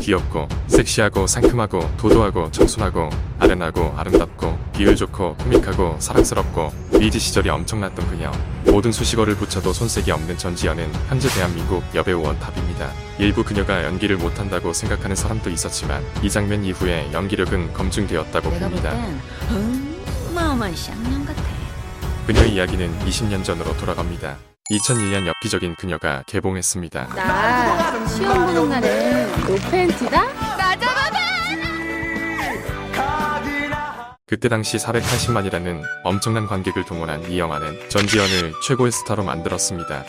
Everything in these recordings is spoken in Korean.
귀엽고 섹시하고 상큼하고 도도하고 청순하고 아련하고 아름답고 비율 좋고 코믹하고 사랑스럽고 리즈 시절이 엄청났던 그녀 모든 수식어를 붙여도 손색이 없는 전지현은 현재 대한민국 여배우 one top입니다. 일부 그녀가 연기를 못한다고 생각하는 사람도 있었지만 이 장면 이후에 연기력은 검증되었다고 봅니다. 땐 어마어마한 쌍년 같아. 그녀의 이야기는 20년 전으로 돌아갑니다. 2001년 엽기적인 그녀가 개봉했습니다. 나 시험 보는 날은 no 팬티다? 그때 당시 480만이라는 엄청난 관객을 동원한 이 영화는 전지현을 최고의 스타로 만들었습니다.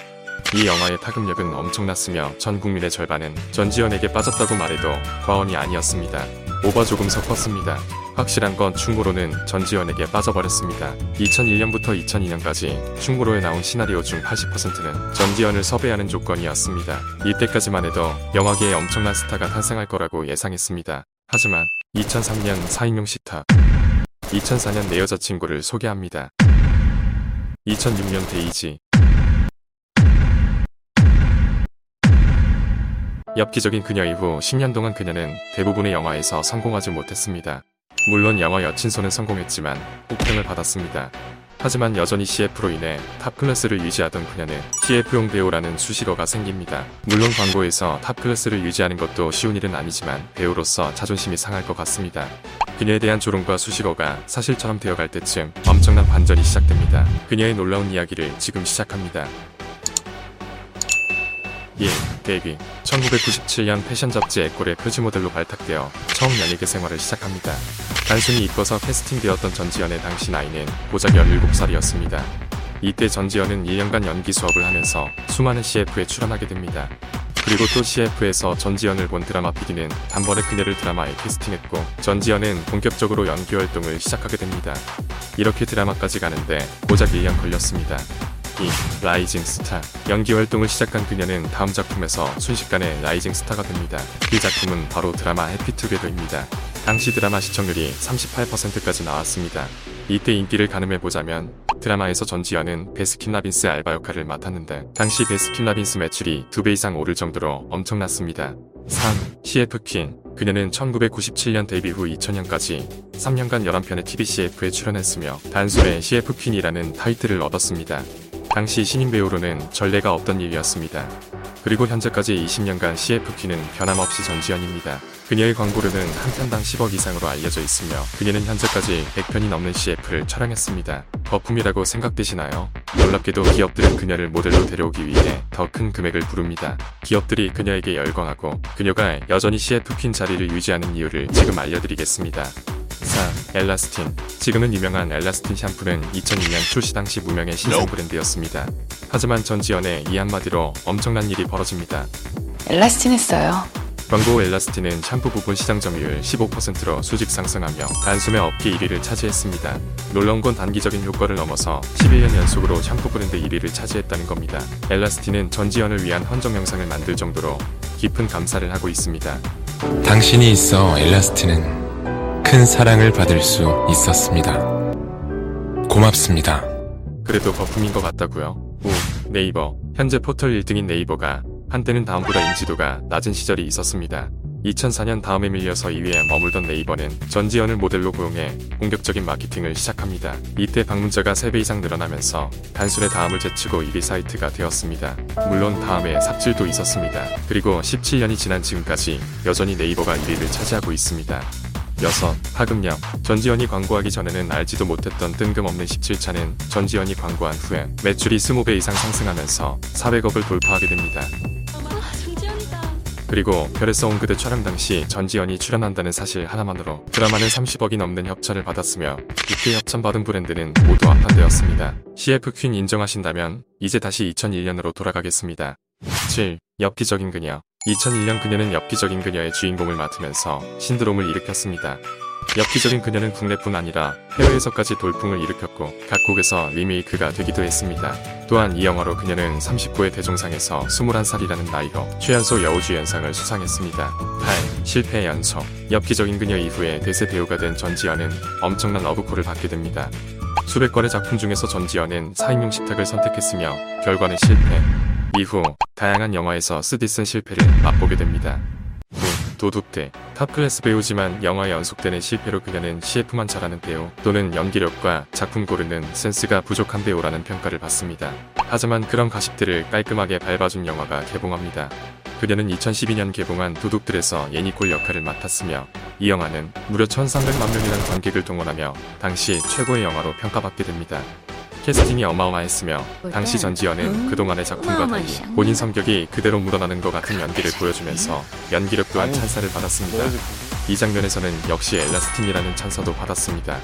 이 영화의 파급력은 엄청났으며 전 국민의 절반은 전지현에게 빠졌다고 말해도 과언이 아니었습니다. 오버 조금 섞었습니다. 확실한 건 충무로는 전지현에게 빠져버렸습니다. 2001년부터 2002년까지 충무로에 나온 시나리오 중 80%는 전지현을 섭외하는 조건이었습니다. 이때까지만 해도 영화계에 엄청난 스타가 탄생할 거라고 예상했습니다. 하지만 2003년 4인용 시탑 2004년 내 여자친구를 소개합니다. 2006년 데이지 엽기적인 그녀 이후 10년 동안 그녀는 대부분의 영화에서 성공하지 못했습니다. 물론 영화 여친소는 성공했지만 혹평을 받았습니다. 하지만 여전히 CF로 인해 top class를 유지하던 그녀는 CF용 배우라는 수식어가 생깁니다. 물론 광고에서 top class를 유지하는 것도 쉬운 일은 아니지만 배우로서 자존심이 상할 것 같습니다. 그녀에 대한 조롱과 수식어가 사실처럼 되어갈 때쯤 엄청난 반전이 시작됩니다. 그녀의 놀라운 이야기를 지금 시작합니다. 1. 데뷔 1997년 패션 잡지 에꼴의 표지 모델로 발탁되어 처음 연예계 생활을 시작합니다. 단순히 이뻐서 캐스팅되었던 전지현의 당시 나이는 고작 17살이었습니다. 이때 전지현은 1년간 연기 수업을 하면서 수많은 CF에 출연하게 됩니다. 그리고 또 CF에서 전지현을 본 드라마 PD는 단번에 그녀를 드라마에 캐스팅했고 전지현은 본격적으로 연기 활동을 시작하게 됩니다. 이렇게 드라마까지 가는데 고작 1년 걸렸습니다. 2. rising star 연기 활동을 시작한 그녀는 다음 작품에서 순식간에 rising star가 됩니다. 이 작품은 바로 드라마 해피투게더입니다. 당시 드라마 시청률이 38%까지 나왔습니다. 이때 인기를 가늠해보자면 드라마에서 전지현은 베스킨라빈스 알바 역할을 맡았는데 당시 베스킨라빈스 매출이 2배 이상 오를 정도로 엄청났습니다. 3. CF 퀸 그녀는 1997년 데뷔 후 2000년까지 3년간 11편의 TV CF에 출연했으며 단숨에 CF 퀸이라는 타이틀을 얻었습니다. 당시 신인 배우로는 전례가 없던 일이었습니다. 그리고 현재까지 20년간 CFQ는 변함없이 전지현입니다. 그녀의 광고료는 한 편당 10억 이상으로 알려져 있으며 그녀는 현재까지 100편이 넘는 CF를 촬영했습니다. 거품이라고 생각되시나요? 놀랍게도 기업들은 그녀를 모델로 데려오기 위해 더 큰 금액을 부릅니다. 기업들이 그녀에게 열광하고 그녀가 여전히 CF퀸 자리를 유지하는 이유를 지금 알려드리겠습니다. 4. 엘라스틴 지금은 유명한 엘라스틴 샴푸는 2002년 출시 당시 무명의 신상 브랜드였습니다. 하지만 전지현의 이 한마디로 엄청난 일이 벌어집니다. 엘라스틴 했어요. 광고 엘라스틴은 샴푸 부분 시장 점유율 15%로 수직 상승하며 단숨에 업계 1위를 차지했습니다. 놀라운 건 단기적인 효과를 넘어서 11년 연속으로 샴푸 브랜드 1위를 차지했다는 겁니다. 엘라스틴은 전지현을 위한 헌정 영상을 만들 정도로 깊은 감사를 하고 있습니다. 당신이 있어 엘라스틴은 큰 사랑을 받을 수 있었습니다. 고맙습니다. 그래도 거품인 것 같다고요. 우 네이버 현재 포털 1등인 네이버가 한때는 다음보다 인지도가 낮은 시절이 있었습니다. 2004년 다음에 밀려서 2위에 머물던 네이버는 전지현을 모델로 고용해 본격적인 마케팅을 시작합니다. 이때 방문자가 3배 이상 늘어나면서 단순의 다음을 제치고 1위 사이트가 되었습니다. 물론 다음에 삽질도 있었습니다. 그리고 17년이 지난 지금까지 여전히 네이버가 1위를 차지하고 있습니다. 6. 파급력 전지현이 광고하기 전에는 알지도 못했던 뜬금없는 17차는 전지현이 광고한 후에 매출이 20배 이상 상승하면서 400억을 돌파하게 됩니다. 그리고 별에 써온 그대 촬영 당시 전지현이 출연한다는 사실 하나만으로 드라마는 30억이 넘는 협찬을 받았으며 이때 협찬받은 브랜드는 모두 합판되었습니다. CF 퀸 인정하신다면 이제 다시 2001년으로 돌아가겠습니다. 7. 엽기적인 그녀 2001년 그녀는 엽기적인 그녀의 주인공을 맡으면서 신드롬을 일으켰습니다. 엽기적인 그녀는 국내뿐 아니라 해외에서까지 돌풍을 일으켰고 각국에서 리메이크가 되기도 했습니다. 또한 이 영화로 그녀는 39회 대종상에서 21살이라는 나이로 최연소 여우주연상을 수상했습니다. 8. 실패의 연속 엽기적인 그녀 이후에 대세 배우가 된 전지현은 엄청난 러브콜을 받게 됩니다. 수백 건의 작품 중에서 전지현은 4인용 식탁을 선택했으며 결과는 실패. 이후 다양한 영화에서 쓰디쓴 실패를 맛보게 됩니다. 9. 도둑들 탑클래스 배우지만 영화에 연속되는 실패로 그녀는 CF만 잘하는 배우 또는 연기력과 작품 고르는 센스가 부족한 배우라는 평가를 받습니다. 하지만 그런 가십들을 깔끔하게 밟아준 영화가 개봉합니다. 그녀는 2012년 개봉한 도둑들에서 예니콜 역할을 맡았으며 이 영화는 무려 1300만 명이라는 관객을 동원하며 당시 최고의 영화로 평가받게 됩니다. 캐스팅이 어마어마했으며 당시 전지현은 그동안의 작품과 달리 본인 성격이 그대로 묻어나는 것 같은 연기를 보여주면서 연기력 또한 찬사를 받았습니다. 이 장면에서는 역시 엘라스틴이라는 찬사도 받았습니다.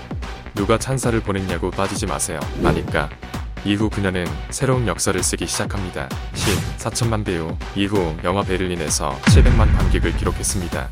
누가 찬사를 보냈냐고 빠지지 마세요. 하니까 이후 그녀는 새로운 역사를 쓰기 시작합니다. 10, 4천만 배우 이후 영화 베를린에서 700만 관객을 기록했습니다.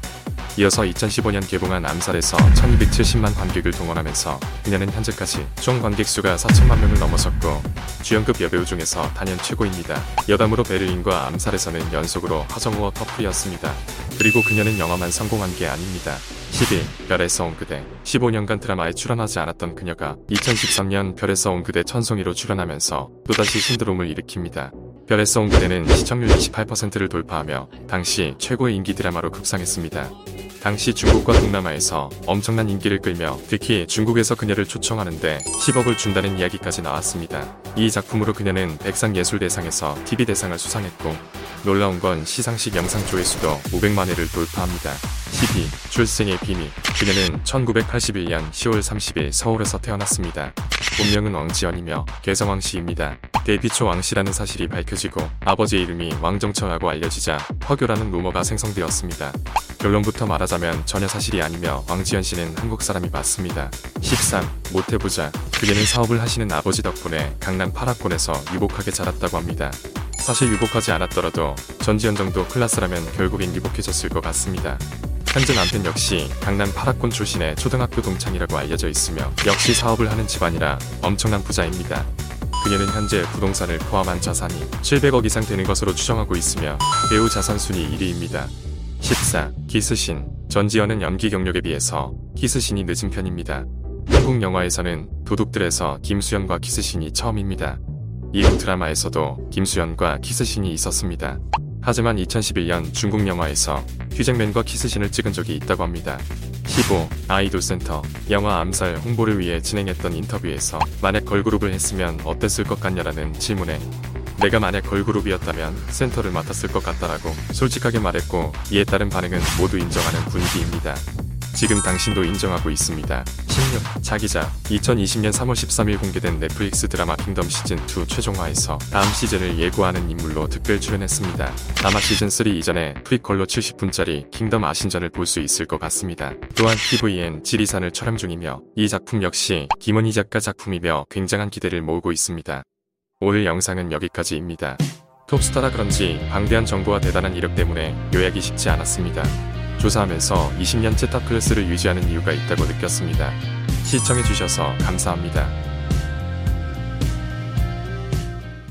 이어서 2015년 개봉한 암살에서 1270만 관객을 동원하면서 그녀는 현재까지 총 관객 수가 4천만 명을 넘어섰고 주연급 여배우 중에서 단연 최고입니다. 여담으로 베를린과 암살에서는 연속으로 하정우와 커플이었습니다. 그리고 그녀는 영화만 성공한 게 아닙니다. 11. 별에서 온 그대 15년간 드라마에 출연하지 않았던 그녀가 2013년 별에서 온 그대 천송이로 출연하면서 또다시 신드롬을 일으킵니다. 별에서 온 그대는 시청률 28%를 돌파하며 당시 최고의 인기 드라마로 급상했습니다. 당시 중국과 동남아에서 엄청난 인기를 끌며 특히 중국에서 그녀를 초청하는데 10억을 준다는 이야기까지 나왔습니다. 이 작품으로 그녀는 백상예술대상에서 TV대상을 수상했고 놀라운 건 시상식 영상 조회수도 500만 회를 돌파합니다. 12. 출생의 비밀 그녀는 1981년 10월 30일 서울에서 태어났습니다. 본명은 왕지연이며 개성왕 씨입니다. 데뷔 초 왕씨라는 사실이 밝혀지고 아버지의 이름이 왕정처라고 알려지자 허교라는 루머가 생성되었습니다. 결론부터 말하자면 전혀 사실이 아니며 왕지연 씨는 한국 사람이 맞습니다. 13. 모태부자 그녀는 사업을 하시는 아버지 덕분에 강남 8학군에서 유복하게 자랐다고 합니다. 사실 유복하지 않았더라도 전지현 정도 클라스라면 결국엔 유복해졌을 것 같습니다. 현재 남편 역시 강남 8학군 출신의 초등학교 동창이라고 알려져 있으며 역시 사업을 하는 집안이라 엄청난 부자입니다. 그녀는 현재 부동산을 포함한 자산이 700억 이상 되는 것으로 추정하고 있으며 배우 자산 순위 1위입니다. 14. 키스신 전지현은 연기 경력에 비해서 키스신이 늦은 편입니다. 한국 영화에서는 도둑들에서 김수현과 키스신이 처음입니다. 이후 드라마에서도 김수현과 키스신이 있었습니다. 하지만 2011년 중국 영화에서 휴잭맨과 키스신을 찍은 적이 있다고 합니다. 15. 아이돌 센터 영화 암살 홍보를 위해 진행했던 인터뷰에서 만약 걸그룹을 했으면 어땠을 것 같냐라는 질문에 내가 만약 걸그룹이었다면 센터를 맡았을 것 같다라고 솔직하게 말했고 이에 따른 반응은 모두 인정하는 분위기입니다. 지금 당신도 인정하고 있습니다. 16. 차기작 2020년 3월 13일 공개된 넷플릭스 드라마 킹덤 시즌2 최종화에서 다음 시즌을 예고하는 인물로 특별 출연했습니다. 아마 시즌3 이전에 prequel로 70분짜리 킹덤 아신전을 볼 수 있을 것 같습니다. 또한 TVN 지리산을 촬영 중이며 이 작품 역시 김은희 작가 작품이며 굉장한 기대를 모으고 있습니다. 오늘 영상은 여기까지입니다. 톱스타라 그런지 방대한 정보와 대단한 이력 때문에 요약이 쉽지 않았습니다. 조사하면서 20년째 탑클래스를 유지하는 이유가 있다고 느꼈습니다. 시청해주셔서 감사합니다.